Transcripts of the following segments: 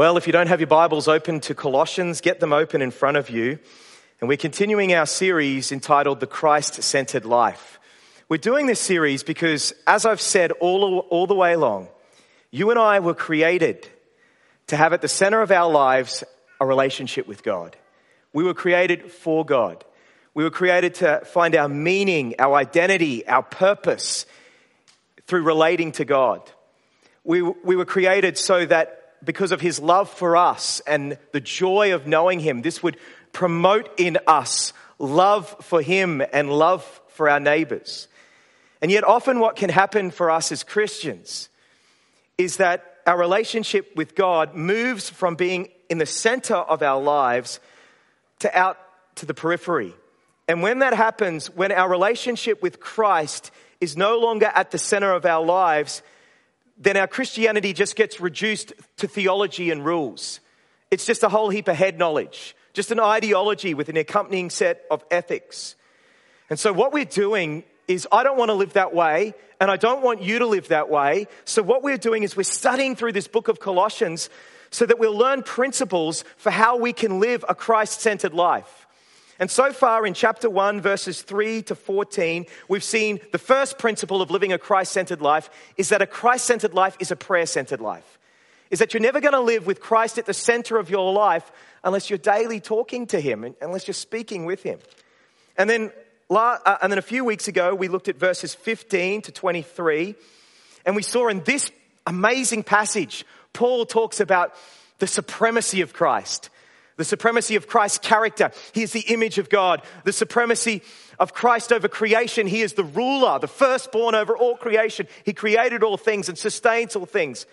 Well, if you don't have your Bibles open to Colossians, get them open in front of you. And we're continuing our series entitled The Christ Centered Life. We're doing this series because, as I've said all, all the way along, you and I were created to have at the center of our lives a relationship with God. We were created for God. We were created to find our meaning, our identity, our purpose through relating to God. We, we were created so that because of his love for us and the joy of knowing him, this would promote in us love for him and love for our neighbors. And yet, often, what can happen for us as Christians is that our relationship with God moves from being in the center of our lives to out to the periphery. And when that happens, when our relationship with Christ is no longer at the center of our lives, then our Christianity just gets reduced to theology and rules. It's just a whole heap of head knowledge, just an ideology with an accompanying set of ethics. And so, what we're doing is, I don't want to live that way, and I don't want you to live that way. So, what we're doing is, we're studying through this book of Colossians so that we'll learn principles for how we can live a Christ centered life. And so far in chapter 1, verses 3 to 14, we've seen the first principle of living a Christ centered life is that a Christ centered life is a prayer centered life. Is that you're never going to live with Christ at the center of your life unless you're daily talking to Him, unless you're speaking with Him. And then, uh, and then a few weeks ago, we looked at verses 15 to 23, and we saw in this amazing passage, Paul talks about the supremacy of Christ the supremacy of Christ's character. He is the image of God. The supremacy of Christ over creation. He is the ruler, the firstborn over all creation. He created all things and sustains all things.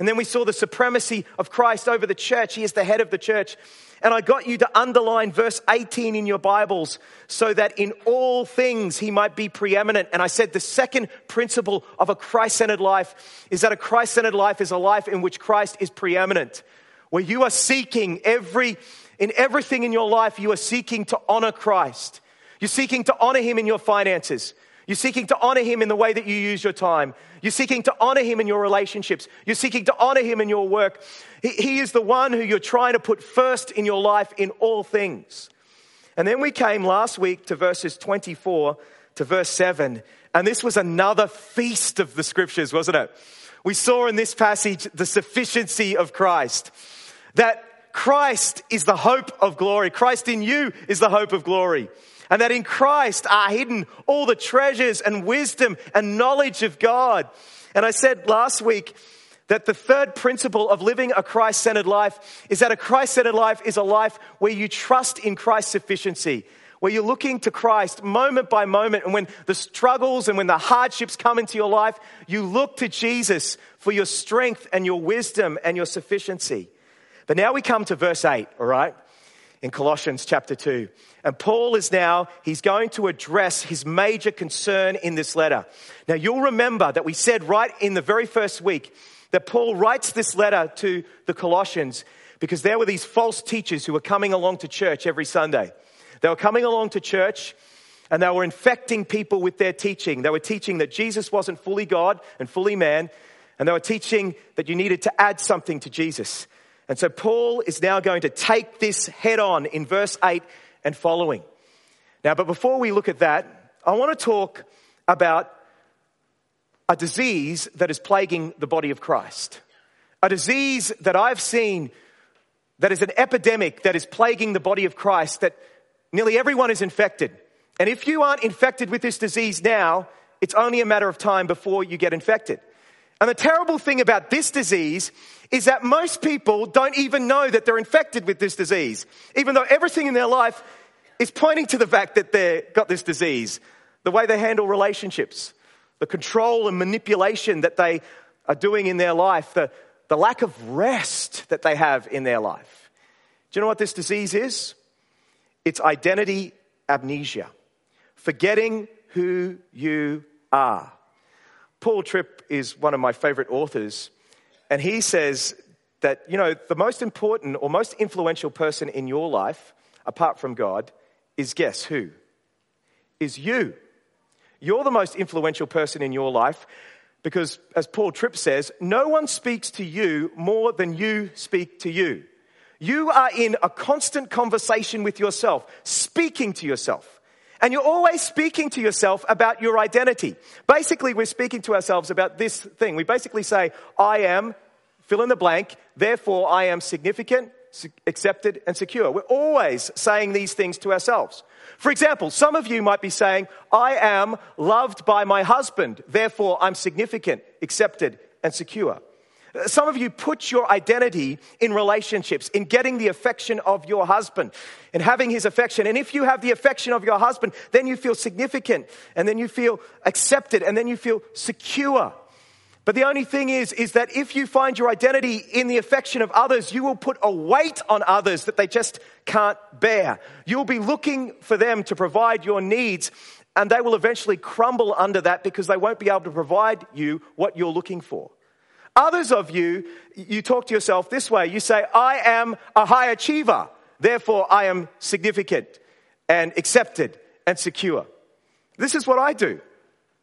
And then we saw the supremacy of Christ over the church. He is the head of the church. And I got you to underline verse 18 in your Bibles so that in all things he might be preeminent. And I said the second principle of a Christ centered life is that a Christ centered life is a life in which Christ is preeminent where you are seeking every, in everything in your life, you are seeking to honor Christ. You're seeking to honor Him in your finances. You're seeking to honor Him in the way that you use your time. You're seeking to honor Him in your relationships. You're seeking to honor Him in your work. He, he is the one who you're trying to put first in your life in all things. And then we came last week to verses 24 to verse 7. And this was another feast of the scriptures, wasn't it? We saw in this passage the sufficiency of Christ that Christ is the hope of glory. Christ in you is the hope of glory. And that in Christ are hidden all the treasures and wisdom and knowledge of God. And I said last week that the third principle of living a Christ centered life is that a Christ centered life is a life where you trust in Christ's sufficiency, where you're looking to Christ moment by moment. And when the struggles and when the hardships come into your life, you look to Jesus for your strength and your wisdom and your sufficiency. But now we come to verse 8, all right, in Colossians chapter 2. And Paul is now, he's going to address his major concern in this letter. Now you'll remember that we said right in the very first week that Paul writes this letter to the Colossians because there were these false teachers who were coming along to church every Sunday. They were coming along to church and they were infecting people with their teaching. They were teaching that Jesus wasn't fully God and fully man, and they were teaching that you needed to add something to Jesus. And so Paul is now going to take this head on in verse 8 and following. Now, but before we look at that, I want to talk about a disease that is plaguing the body of Christ. A disease that I've seen that is an epidemic that is plaguing the body of Christ that nearly everyone is infected. And if you aren't infected with this disease now, it's only a matter of time before you get infected. And the terrible thing about this disease is that most people don't even know that they're infected with this disease, even though everything in their life is pointing to the fact that they've got this disease. The way they handle relationships, the control and manipulation that they are doing in their life, the, the lack of rest that they have in their life. Do you know what this disease is? It's identity amnesia, forgetting who you are. Paul Tripp is one of my favorite authors, and he says that, you know, the most important or most influential person in your life, apart from God, is guess who? Is you. You're the most influential person in your life. Because, as Paul Tripp says, no one speaks to you more than you speak to you. You are in a constant conversation with yourself, speaking to yourself. And you're always speaking to yourself about your identity. Basically, we're speaking to ourselves about this thing. We basically say, I am, fill in the blank, therefore I am significant, accepted, and secure. We're always saying these things to ourselves. For example, some of you might be saying, I am loved by my husband, therefore I'm significant, accepted, and secure. Some of you put your identity in relationships, in getting the affection of your husband, in having his affection. And if you have the affection of your husband, then you feel significant, and then you feel accepted, and then you feel secure. But the only thing is, is that if you find your identity in the affection of others, you will put a weight on others that they just can't bear. You'll be looking for them to provide your needs, and they will eventually crumble under that because they won't be able to provide you what you're looking for. Others of you, you talk to yourself this way. You say, I am a high achiever. Therefore, I am significant and accepted and secure. This is what I do.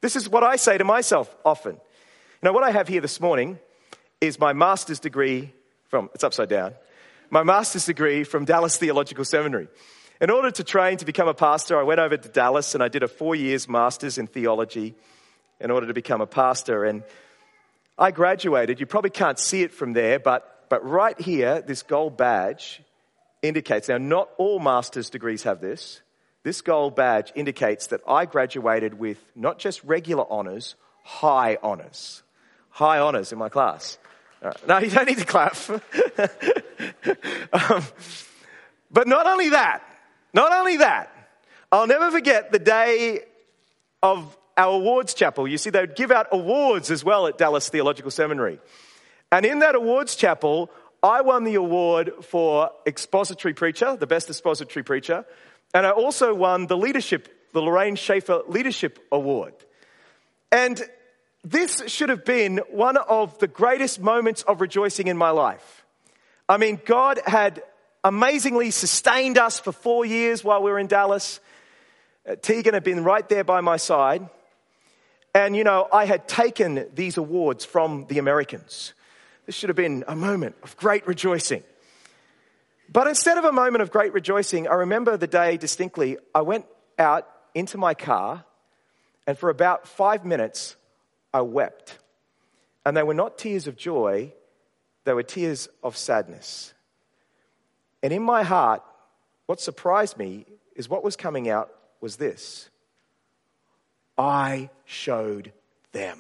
This is what I say to myself often. Now, what I have here this morning is my master's degree from, it's upside down, my master's degree from Dallas Theological Seminary. In order to train to become a pastor, I went over to Dallas and I did a four years master's in theology in order to become a pastor. And I graduated. You probably can't see it from there, but, but right here, this gold badge indicates now, not all master's degrees have this. This gold badge indicates that I graduated with not just regular honors, high honors high honors in my class. Right. No, you don't need to clap. um, but not only that, not only that, I'll never forget the day of our awards chapel. You see, they would give out awards as well at Dallas Theological Seminary. And in that awards chapel, I won the award for expository preacher, the best expository preacher. And I also won the leadership, the Lorraine Chafer Leadership Award. And this should have been one of the greatest moments of rejoicing in my life. I mean, God had amazingly sustained us for four years while we were in Dallas. Uh, Tegan had been right there by my side. And, you know, I had taken these awards from the Americans. This should have been a moment of great rejoicing. But instead of a moment of great rejoicing, I remember the day distinctly. I went out into my car, and for about five minutes, I wept. And they were not tears of joy, they were tears of sadness. And in my heart, what surprised me is what was coming out was this I showed them.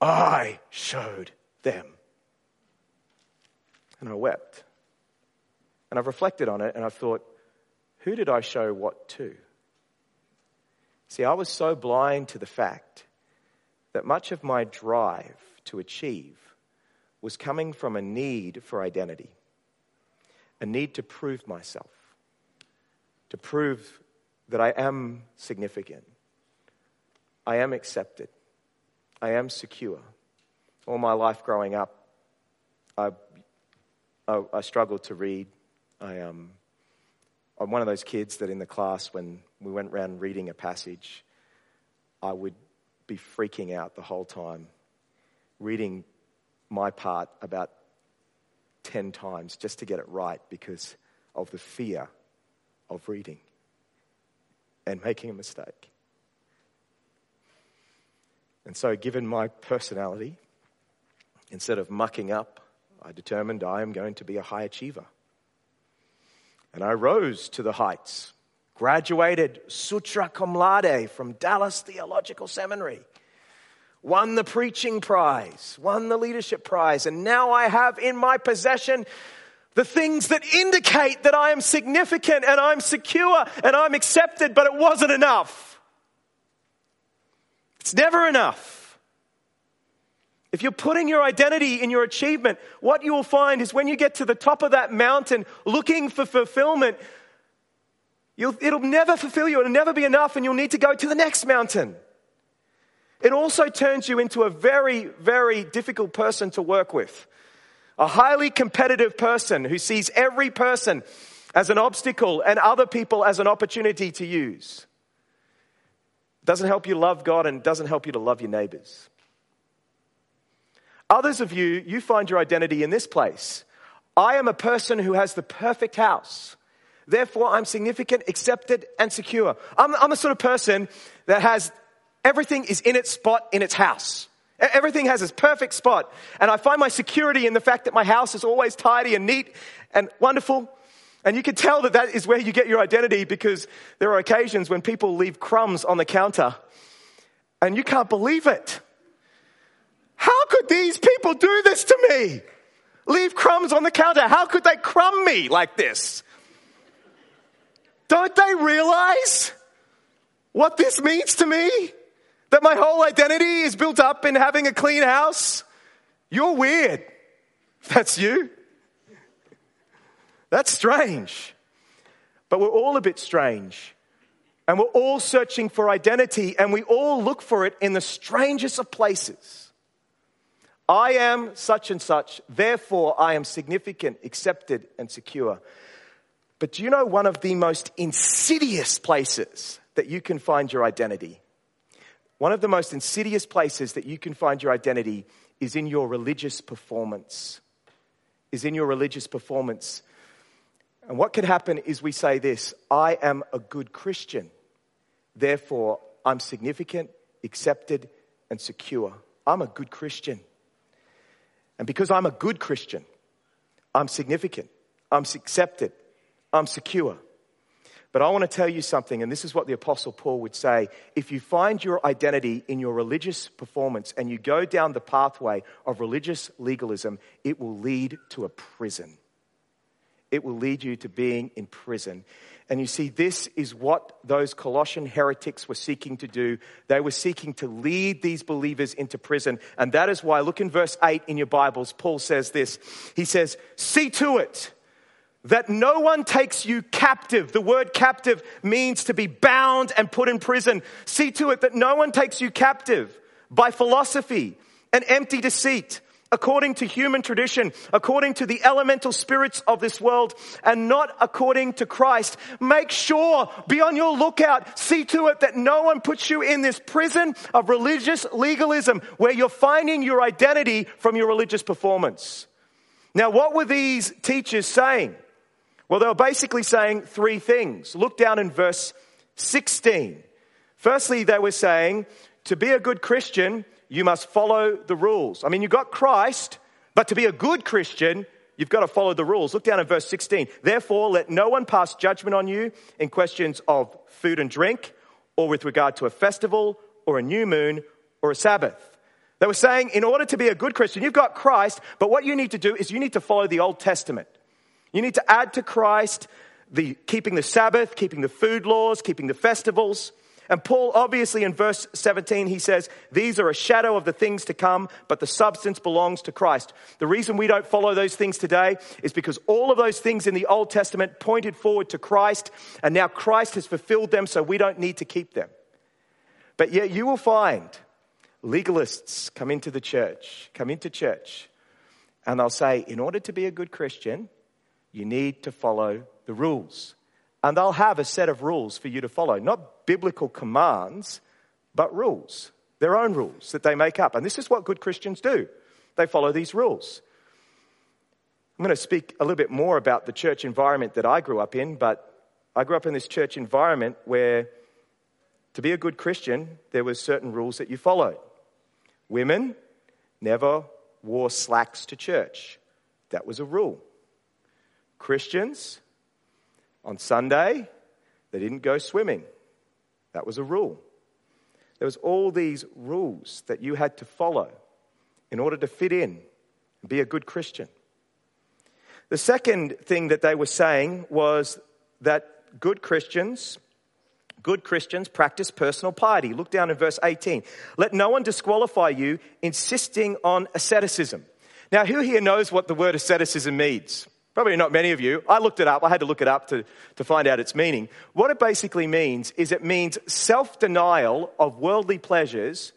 I showed them. And I wept. And I've reflected on it and I thought, who did I show what to? See, I was so blind to the fact that much of my drive to achieve was coming from a need for identity, a need to prove myself, to prove that I am significant, I am accepted, I am secure. All my life growing up, I, I, I struggled to read. I, um, I'm one of those kids that in the class, when we went around reading a passage, I would be freaking out the whole time, reading my part about 10 times just to get it right because of the fear of reading and making a mistake. And so, given my personality, instead of mucking up, I determined I am going to be a high achiever. And I rose to the heights graduated sutra cum laude from Dallas Theological Seminary, won the preaching prize, won the leadership prize, and now I have in my possession the things that indicate that I am significant and I'm secure and I'm accepted, but it wasn't enough. It's never enough. If you're putting your identity in your achievement, what you will find is when you get to the top of that mountain looking for fulfillment, it'll never fulfill you. It'll never be enough, and you'll need to go to the next mountain. It also turns you into a very, very difficult person to work with. A highly competitive person who sees every person as an obstacle and other people as an opportunity to use. doesn't help you love God, and doesn't help you to love your neighbors. Others of you, you find your identity in this place. I am a person who has the perfect house. Therefore, I'm significant, accepted, and secure. I'm, I'm the sort of person that has everything is in its spot in its house. Everything has its perfect spot. And I find my security in the fact that my house is always tidy and neat and wonderful. And you can tell that that is where you get your identity because there are occasions when people leave crumbs on the counter and you can't believe it. How could these people do this to me? Leave crumbs on the counter. How could they crumb me like this? Don't they realize what this means to me? That my whole identity is built up in having a clean house? You're weird. That's you. That's strange. But we're all a bit strange. And we're all searching for identity, and we all look for it in the strangest of places. I am such and such, therefore I am significant, accepted, and secure. But do you know one of the most insidious places that you can find your identity? One of the most insidious places that you can find your identity is in your religious performance. Is in your religious performance. And what can happen is we say this I am a good Christian. Therefore, I'm significant, accepted, and secure. I'm a good Christian. And because I'm a good Christian, I'm significant, I'm accepted, I'm secure. But I want to tell you something, and this is what the Apostle Paul would say. If you find your identity in your religious performance and you go down the pathway of religious legalism, it will lead to a prison. It will lead you to being in prison. And you see, this is what those Colossian heretics were seeking to do. They were seeking to lead these believers into prison. And that is why, look in verse 8 in your Bibles, Paul says this. He says, See to it that no one takes you captive. The word captive means to be bound and put in prison. See to it that no one takes you captive by philosophy and empty deceit according to human tradition, according to the elemental spirits of this world, and not according to Christ. Make sure, be on your lookout, see to it that no one puts you in this prison of religious legalism where you're finding your identity from your religious performance. Now, what were these teachers saying? Well, they were basically saying three things. Look down in verse 16. Firstly, they were saying, to be a good Christian, you must follow the rules. I mean, you've got Christ, but to be a good Christian, you've got to follow the rules. Look down in verse 16. Therefore, let no one pass judgment on you in questions of food and drink, or with regard to a festival, or a new moon, or a Sabbath. They were saying, in order to be a good Christian, you've got Christ, but what you need to do is you need to follow the Old Testament. You need to add to Christ the keeping the Sabbath, keeping the food laws, keeping the festivals. And Paul, obviously, in verse 17, he says, These are a shadow of the things to come, but the substance belongs to Christ. The reason we don't follow those things today is because all of those things in the Old Testament pointed forward to Christ, and now Christ has fulfilled them, so we don't need to keep them. But yet, you will find legalists come into the church, come into church, and they'll say, In order to be a good Christian, you need to follow the rules. And they'll have a set of rules for you to follow, not biblical commands, but rules, their own rules that they make up. And this is what good Christians do they follow these rules. I'm going to speak a little bit more about the church environment that I grew up in, but I grew up in this church environment where to be a good Christian, there were certain rules that you followed. Women never wore slacks to church. That was a rule. Christians on Sunday, they didn't go swimming. That was a rule. There was all these rules that you had to follow in order to fit in and be a good Christian. The second thing that they were saying was that good Christians good Christians practice personal piety. Look down in verse 18. Let no one disqualify you insisting on asceticism. Now, who here knows what the word asceticism means? Probably not many of you. I looked it up. I had to look it up to, to find out its meaning. What it basically means is it means self denial of worldly pleasures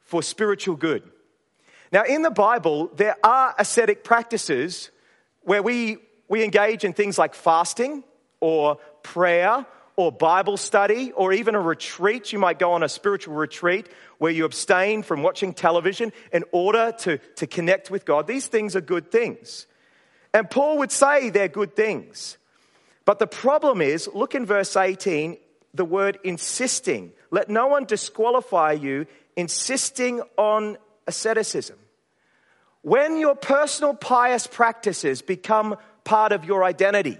for spiritual good. Now, in the Bible, there are ascetic practices where we, we engage in things like fasting or prayer or Bible study or even a retreat. You might go on a spiritual retreat where you abstain from watching television in order to, to connect with God. These things are good things. And Paul would say they're good things. But the problem is, look in verse 18, the word insisting. Let no one disqualify you, insisting on asceticism. When your personal pious practices become part of your identity,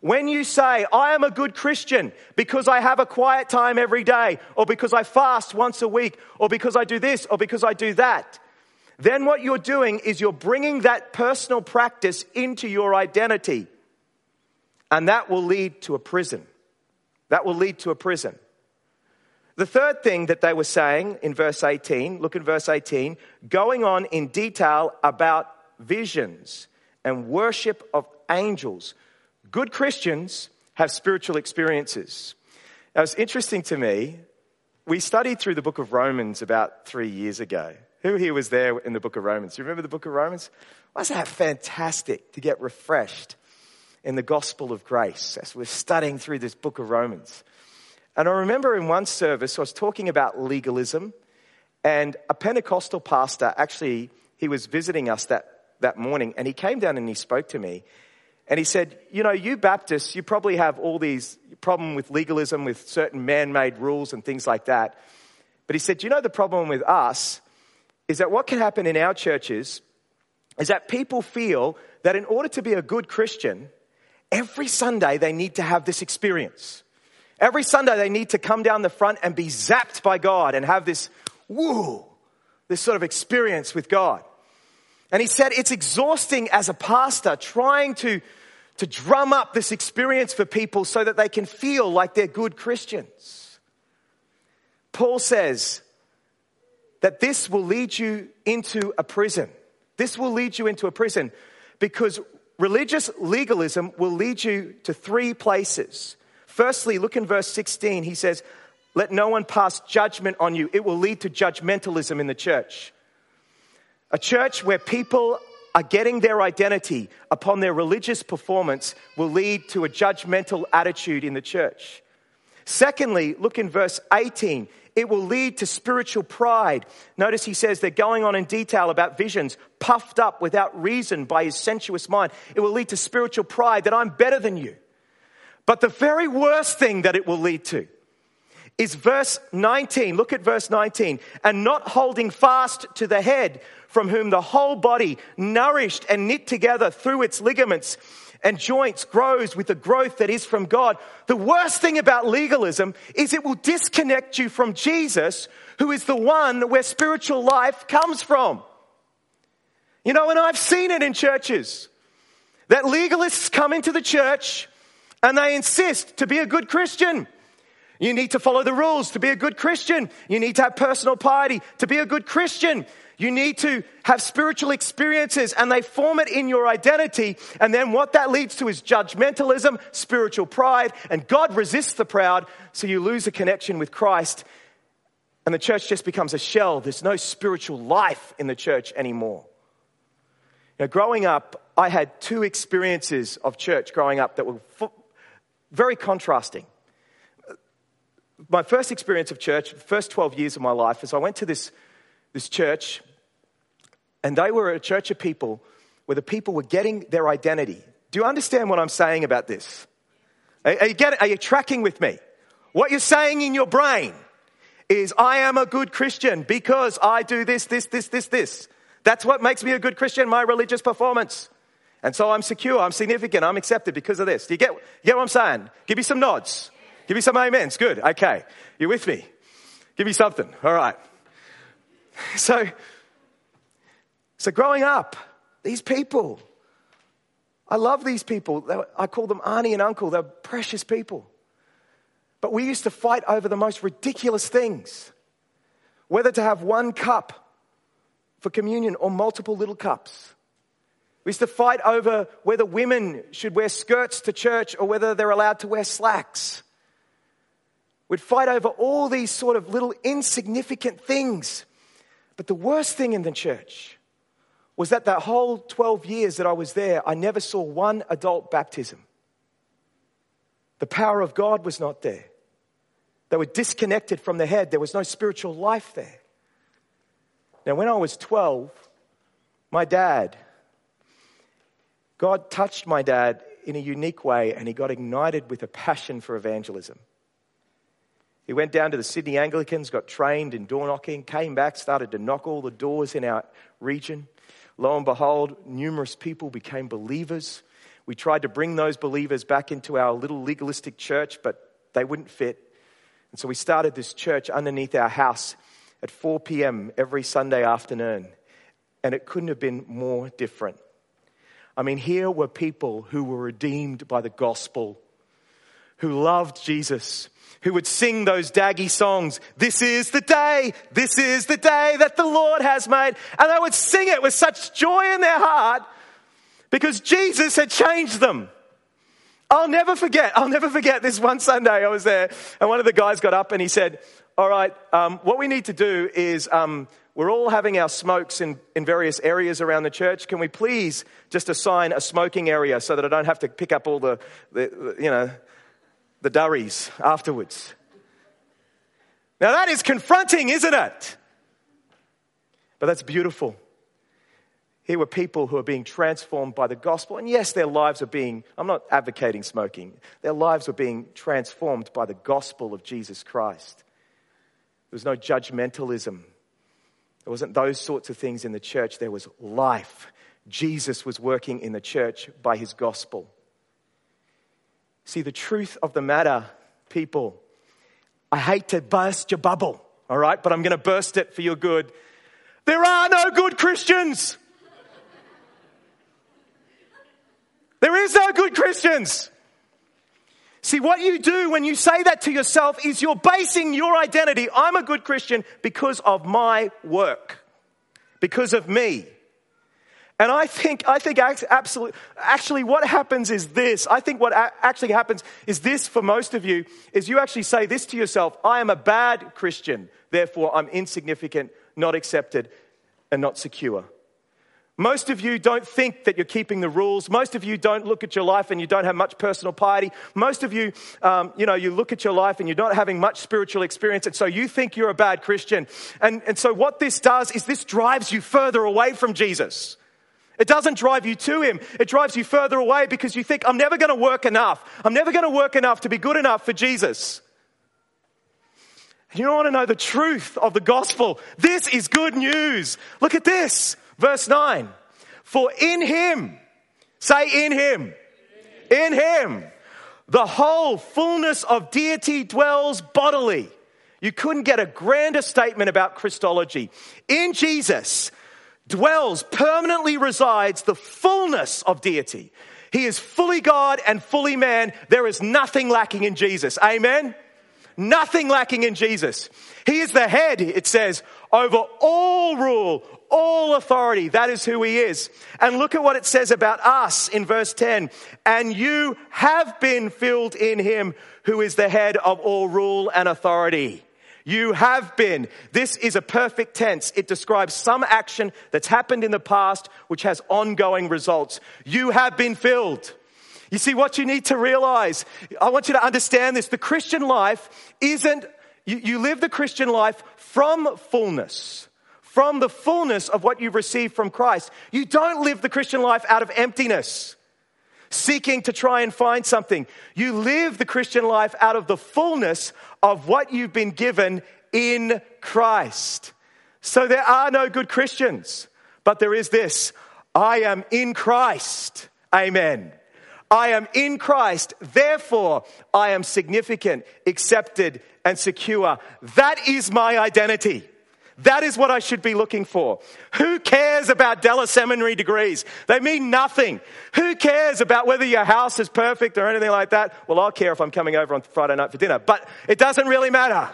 when you say, I am a good Christian because I have a quiet time every day, or because I fast once a week, or because I do this, or because I do that, then what you're doing is you're bringing that personal practice into your identity. And that will lead to a prison. That will lead to a prison. The third thing that they were saying in verse 18, look at verse 18, going on in detail about visions and worship of angels. Good Christians have spiritual experiences. Now, it's interesting to me. We studied through the book of Romans about three years ago. Who here was there in the book of Romans? Do you remember the book of Romans? Wasn't that fantastic to get refreshed in the gospel of grace as we're studying through this book of Romans? And I remember in one service, I was talking about legalism, and a Pentecostal pastor actually, he was visiting us that, that morning, and he came down and he spoke to me. And he said, You know, you Baptists, you probably have all these problem with legalism, with certain man made rules and things like that. But he said, You know, the problem with us is that what can happen in our churches is that people feel that in order to be a good Christian, every Sunday they need to have this experience. Every Sunday they need to come down the front and be zapped by God and have this, woo, this sort of experience with God. And he said it's exhausting as a pastor trying to, to drum up this experience for people so that they can feel like they're good Christians. Paul says that this will lead you into a prison. This will lead you into a prison because religious legalism will lead you to three places. Firstly, look in verse 16. He says, Let no one pass judgment on you. It will lead to judgmentalism in the church. A church where people are getting their identity upon their religious performance will lead to a judgmental attitude in the church. Secondly, look in verse 18. It will lead to spiritual pride. Notice he says they're going on in detail about visions, puffed up without reason by his sensuous mind. It will lead to spiritual pride that I'm better than you. But the very worst thing that it will lead to is verse 19. Look at verse 19. And not holding fast to the head, from whom the whole body, nourished and knit together through its ligaments and joints, grows with the growth that is from God. The worst thing about legalism is it will disconnect you from Jesus, who is the one where spiritual life comes from. You know, and I've seen it in churches that legalists come into the church and they insist to be a good Christian. You need to follow the rules to be a good Christian. You need to have personal piety to be a good Christian. You need to have spiritual experiences and they form it in your identity. And then what that leads to is judgmentalism, spiritual pride, and God resists the proud. So you lose a connection with Christ and the church just becomes a shell. There's no spiritual life in the church anymore. Now, growing up, I had two experiences of church growing up that were very contrasting. My first experience of church, the first 12 years of my life, is I went to this, this church, and they were a church of people where the people were getting their identity. Do you understand what I'm saying about this? Are, you, getting, are you tracking with me? What you're saying in your brain is, I am a good Christian because I do this, this, this, this, this. That's what makes me a good Christian, my religious performance. And so I'm secure, I'm significant, I'm accepted because of this. Do you get, you get what I'm saying? Give me some nods. Give me some amens. Good. Okay. You're with me. Give me something. All right. So, so growing up, these people, I love these people. I call them auntie and uncle. They're precious people. But we used to fight over the most ridiculous things whether to have one cup for communion or multiple little cups. We used to fight over whether women should wear skirts to church or whether they're allowed to wear slacks. We'd fight over all these sort of little insignificant things. But the worst thing in the church was that that whole 12 years that I was there, I never saw one adult baptism. The power of God was not there. They were disconnected from the head. There was no spiritual life there. Now, when I was 12, my dad, God touched my dad in a unique way and he got ignited with a passion for evangelism. He went down to the Sydney Anglicans, got trained in door knocking, came back, started to knock all the doors in our region. Lo and behold, numerous people became believers. We tried to bring those believers back into our little legalistic church, but they wouldn't fit. And so we started this church underneath our house at 4 p.m. every Sunday afternoon. And it couldn't have been more different. I mean, here were people who were redeemed by the gospel, who loved Jesus, who would sing those daggy songs. This is the day, this is the day that the Lord has made. And they would sing it with such joy in their heart because Jesus had changed them. I'll never forget, I'll never forget this one Sunday I was there and one of the guys got up and he said, all right, um, what we need to do is um, we're all having our smokes in, in various areas around the church. Can we please just assign a smoking area so that I don't have to pick up all the, the you know, the durries afterwards? Now that is confronting, isn't it? But that's beautiful. Here were people who are being transformed by the gospel. And yes, their lives are being, I'm not advocating smoking, their lives were being transformed by the gospel of Jesus Christ. There was no judgmentalism. There wasn't those sorts of things in the church. There was life. Jesus was working in the church by his gospel. See, the truth of the matter, people, I hate to burst your bubble, all right, but I'm going to burst it for your good. There are no good Christians. There is no good Christians. See, what you do when you say that to yourself is you're basing your identity, I'm a good Christian because of my work, because of me. And I think, I think absolutely, actually what happens is this. I think what actually happens is this for most of you, is you actually say this to yourself, I am a bad Christian, therefore I'm insignificant, not accepted, and not secure. Most of you don't think that you're keeping the rules. Most of you don't look at your life and you don't have much personal piety. Most of you, um, you know, you look at your life and you're not having much spiritual experience, and so you think you're a bad Christian. And, and so what this does is this drives you further away from Jesus. It doesn't drive you to Him. It drives you further away because you think, I'm never going to work enough. I'm never going to work enough to be good enough for Jesus. You don't want to know the truth of the gospel. This is good news. Look at this. Verse 9. For in him, say in him, in him, the whole fullness of deity dwells bodily. You couldn't get a grander statement about Christology. In Jesus dwells, permanently resides the fullness of deity. He is fully God and fully man. There is nothing lacking in Jesus. Amen? Nothing lacking in Jesus. He is the head, it says, over all rule, all authority. That is who he is. And look at what it says about us in verse 10. And you have been filled in him who is the head of all rule and authority. You have been. This is a perfect tense. It describes some action that's happened in the past which has ongoing results. You have been filled. You see, what you need to realize, I want you to understand this. The Christian life isn't, you, you live the Christian life from fullness from the fullness of what you've received from Christ. You don't live the Christian life out of emptiness, seeking to try and find something. You live the Christian life out of the fullness of what you've been given in Christ. So there are no good Christians, but there is this I am in Christ. Amen. I am in Christ, therefore I am significant, accepted, and secure. That is my identity. That is what I should be looking for. Who cares about Dallas seminary degrees? They mean nothing. Who cares about whether your house is perfect or anything like that? Well, I'll care if I'm coming over on Friday night for dinner, but it doesn't really matter.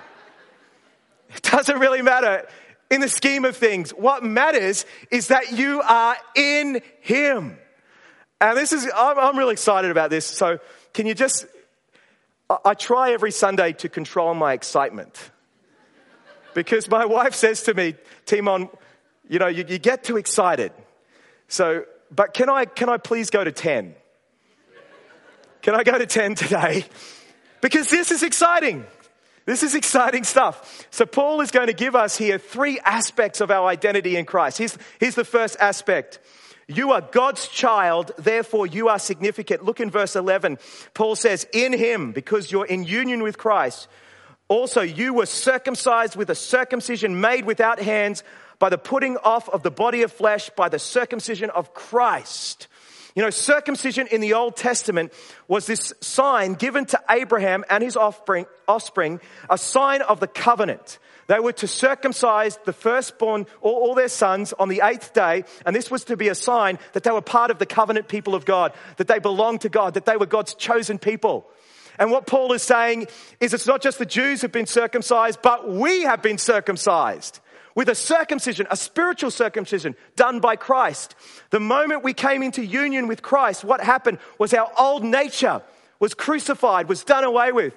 It doesn't really matter in the scheme of things. What matters is that you are in Him. And this is, I'm, I'm really excited about this. So, can you just, I, I try every Sunday to control my excitement because my wife says to me, Timon, you know, you, you get too excited. So, but can I, can I please go to 10? Can I go to 10 today? Because this is exciting. This is exciting stuff. So, Paul is going to give us here three aspects of our identity in Christ. Here's, here's the first aspect you are God's child, therefore you are significant. Look in verse 11. Paul says, In him, because you're in union with Christ, also you were circumcised with a circumcision made without hands by the putting off of the body of flesh by the circumcision of Christ. You know, circumcision in the Old Testament was this sign given to Abraham and his offspring, offspring a sign of the covenant. They were to circumcise the firstborn, all, all their sons, on the eighth day, and this was to be a sign that they were part of the covenant people of God, that they belonged to God, that they were God's chosen people. And what Paul is saying is it's not just the Jews who've been circumcised, but we have been circumcised with a circumcision, a spiritual circumcision done by Christ. The moment we came into union with Christ, what happened was our old nature was crucified, was done away with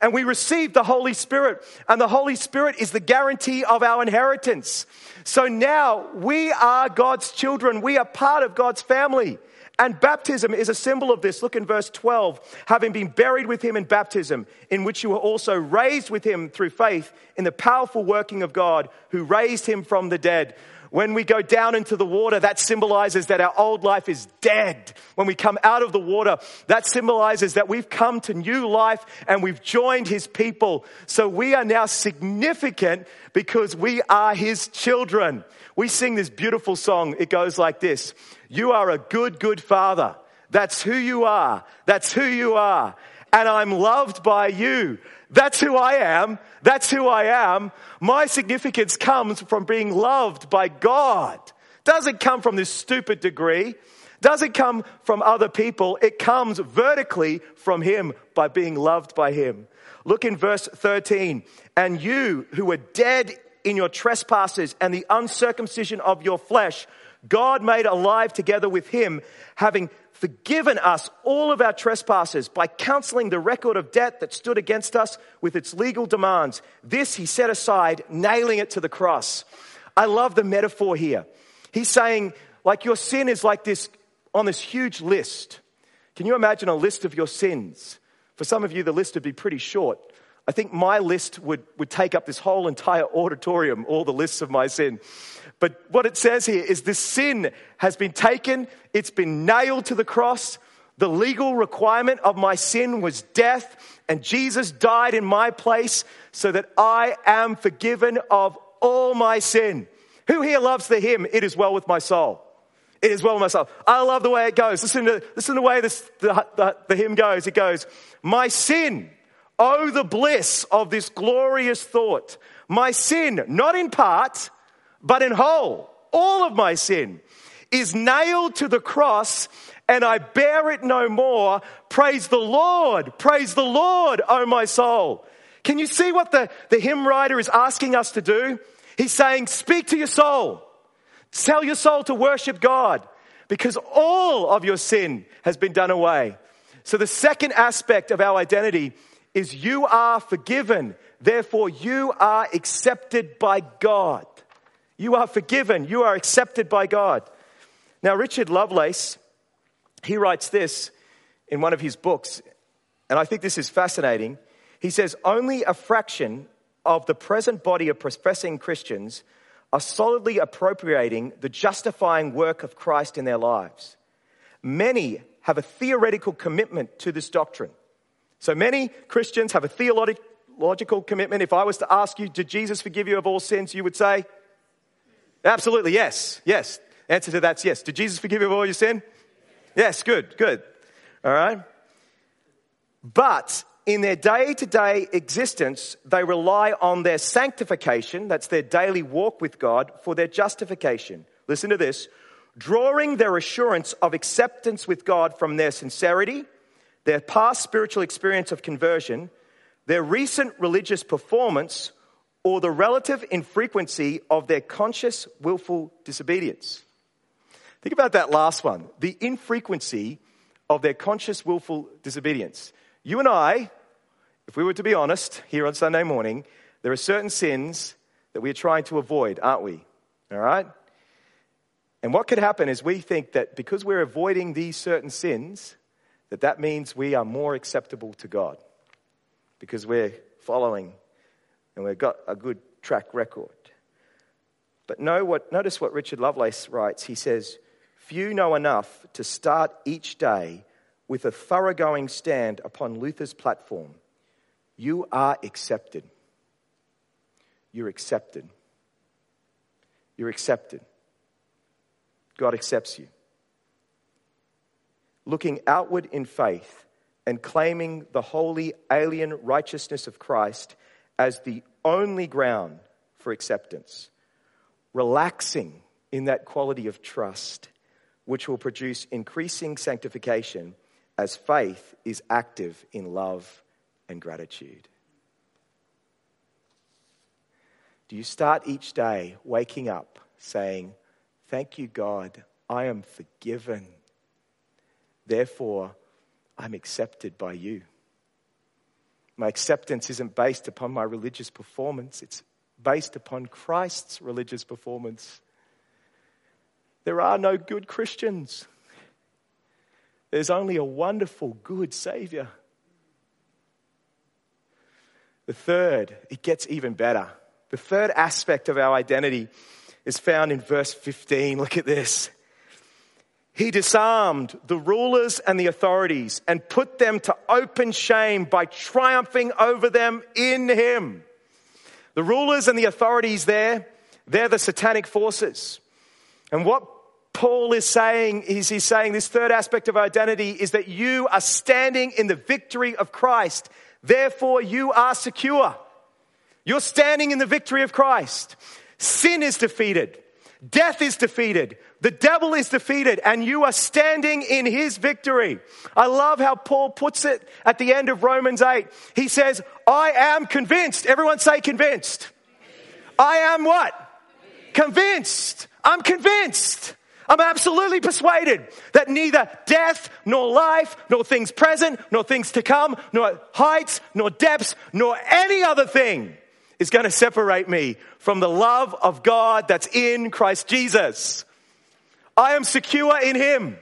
and we received the Holy Spirit. And the Holy Spirit is the guarantee of our inheritance. So now we are God's children. We are part of God's family. And baptism is a symbol of this. Look in verse 12. Having been buried with him in baptism, in which you were also raised with him through faith in the powerful working of God who raised him from the dead. When we go down into the water, that symbolizes that our old life is dead. When we come out of the water, that symbolizes that we've come to new life and we've joined his people. So we are now significant because we are his children. We sing this beautiful song. It goes like this. You are a good, good father. That's who you are. That's who you are. And I'm loved by you. That's who I am. That's who I am. My significance comes from being loved by God. Doesn't come from this stupid degree. Doesn't come from other people. It comes vertically from Him by being loved by Him. Look in verse 13. And you who were dead in your trespasses and the uncircumcision of your flesh, God made alive together with Him, having forgiven us all of our trespasses by canceling the record of debt that stood against us with its legal demands. This he set aside, nailing it to the cross. I love the metaphor here. He's saying, like, your sin is like this on this huge list. Can you imagine a list of your sins? For some of you, the list would be pretty short. I think my list would, would take up this whole entire auditorium, all the lists of my sin. But what it says here is this sin has been taken, it's been nailed to the cross. The legal requirement of my sin was death, and Jesus died in my place so that I am forgiven of all my sin. Who here loves the hymn, It is Well with My Soul? It is well with my soul. I love the way it goes. Listen to, listen to the way this, the, the, the hymn goes. It goes, My sin, oh, the bliss of this glorious thought. My sin, not in part, but in whole, all of my sin is nailed to the cross and I bear it no more. Praise the Lord. Praise the Lord, O my soul. Can you see what the, the hymn writer is asking us to do? He's saying, speak to your soul. Tell your soul to worship God because all of your sin has been done away. So the second aspect of our identity is you are forgiven. Therefore, you are accepted by God. You are forgiven. You are accepted by God. Now, Richard Lovelace, he writes this in one of his books, and I think this is fascinating. He says, Only a fraction of the present body of professing Christians are solidly appropriating the justifying work of Christ in their lives. Many have a theoretical commitment to this doctrine. So many Christians have a theological commitment. If I was to ask you, Did Jesus forgive you of all sins? you would say, Absolutely, yes. Yes. Answer to that's yes. Did Jesus forgive you of all your sin? Yes, good, good. All right. But in their day to day existence, they rely on their sanctification, that's their daily walk with God, for their justification. Listen to this drawing their assurance of acceptance with God from their sincerity, their past spiritual experience of conversion, their recent religious performance, or the relative infrequency of their conscious, willful disobedience. Think about that last one the infrequency of their conscious, willful disobedience. You and I, if we were to be honest here on Sunday morning, there are certain sins that we are trying to avoid, aren't we? All right? And what could happen is we think that because we're avoiding these certain sins, that that means we are more acceptable to God. because we're following and we've got a good track record. But know what, notice what Richard Lovelace writes. He says, Few know enough to start each day with a thoroughgoing stand upon Luther's platform. You are accepted. You're accepted. You're accepted. God accepts you. Looking outward in faith and claiming the holy alien righteousness of Christ as the only ground for acceptance. Relaxing in that quality of trust, which will produce increasing sanctification as faith is active in love and gratitude. Do you start each day waking up saying, Thank you, God, I am forgiven. Therefore, I'm accepted by you. My acceptance isn't based upon my religious performance, it's based upon Christ's religious performance. There are no good Christians. There's only a wonderful, good Savior. The third, it gets even better. The third aspect of our identity is found in verse 15. Look at this. He disarmed the rulers and the authorities and put them to open shame by triumphing over them in Him. The rulers and the authorities there, they're the satanic forces. And what Paul is saying is he's saying this third aspect of identity is that you are standing in the victory of Christ. Therefore, you are secure. You're standing in the victory of Christ. Sin is defeated. Death is defeated. The devil is defeated and you are standing in his victory. I love how Paul puts it at the end of Romans 8. He says, I am convinced. Everyone say convinced. I am what? Convinced. I'm convinced. I'm absolutely persuaded that neither death, nor life, nor things present, nor things to come, nor heights, nor depths, nor any other thing is going to separate me from the love of God that's in Christ Jesus. I am secure in Him.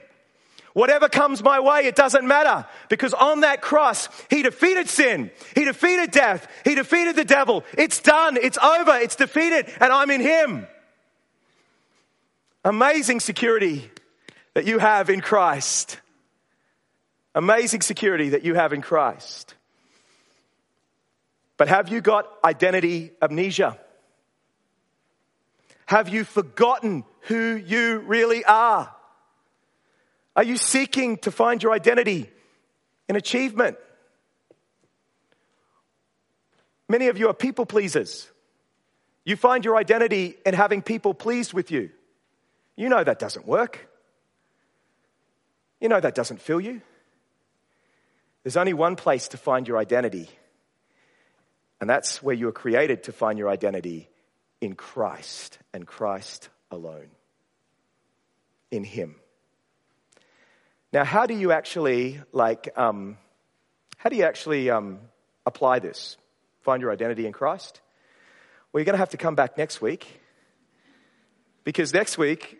Whatever comes my way, it doesn't matter because on that cross, He defeated sin. He defeated death. He defeated the devil. It's done. It's over. It's defeated and I'm in Him. Amazing security that you have in Christ. Amazing security that you have in Christ. But have you got identity amnesia? Have you forgotten who you really are? Are you seeking to find your identity in achievement? Many of you are people pleasers. You find your identity in having people pleased with you. You know that doesn't work. You know that doesn't fill you. There's only one place to find your identity, and that's where you were created to find your identity in Christ and Christ alone. In Him. Now, how do you actually, like, um, how do you actually um, apply this? Find your identity in Christ? Well, you're going to have to come back next week because next week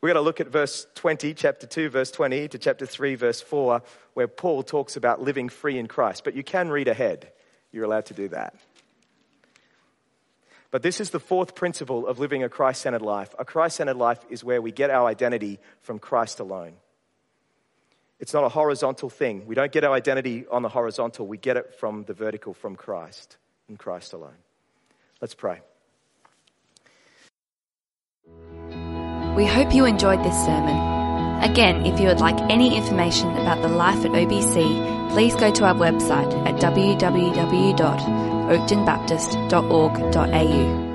we're going to look at verse 20, chapter 2, verse 20, to chapter 3, verse 4, where Paul talks about living free in Christ. But you can read ahead. You're allowed to do that. But this is the fourth principle of living a Christ centered life. A Christ centered life is where we get our identity from Christ alone. It's not a horizontal thing. We don't get our identity on the horizontal, we get it from the vertical, from Christ, in Christ alone. Let's pray. We hope you enjoyed this sermon. Again, if you would like any information about the life at OBC, please go to our website at www.oaktonbaptist.org.au.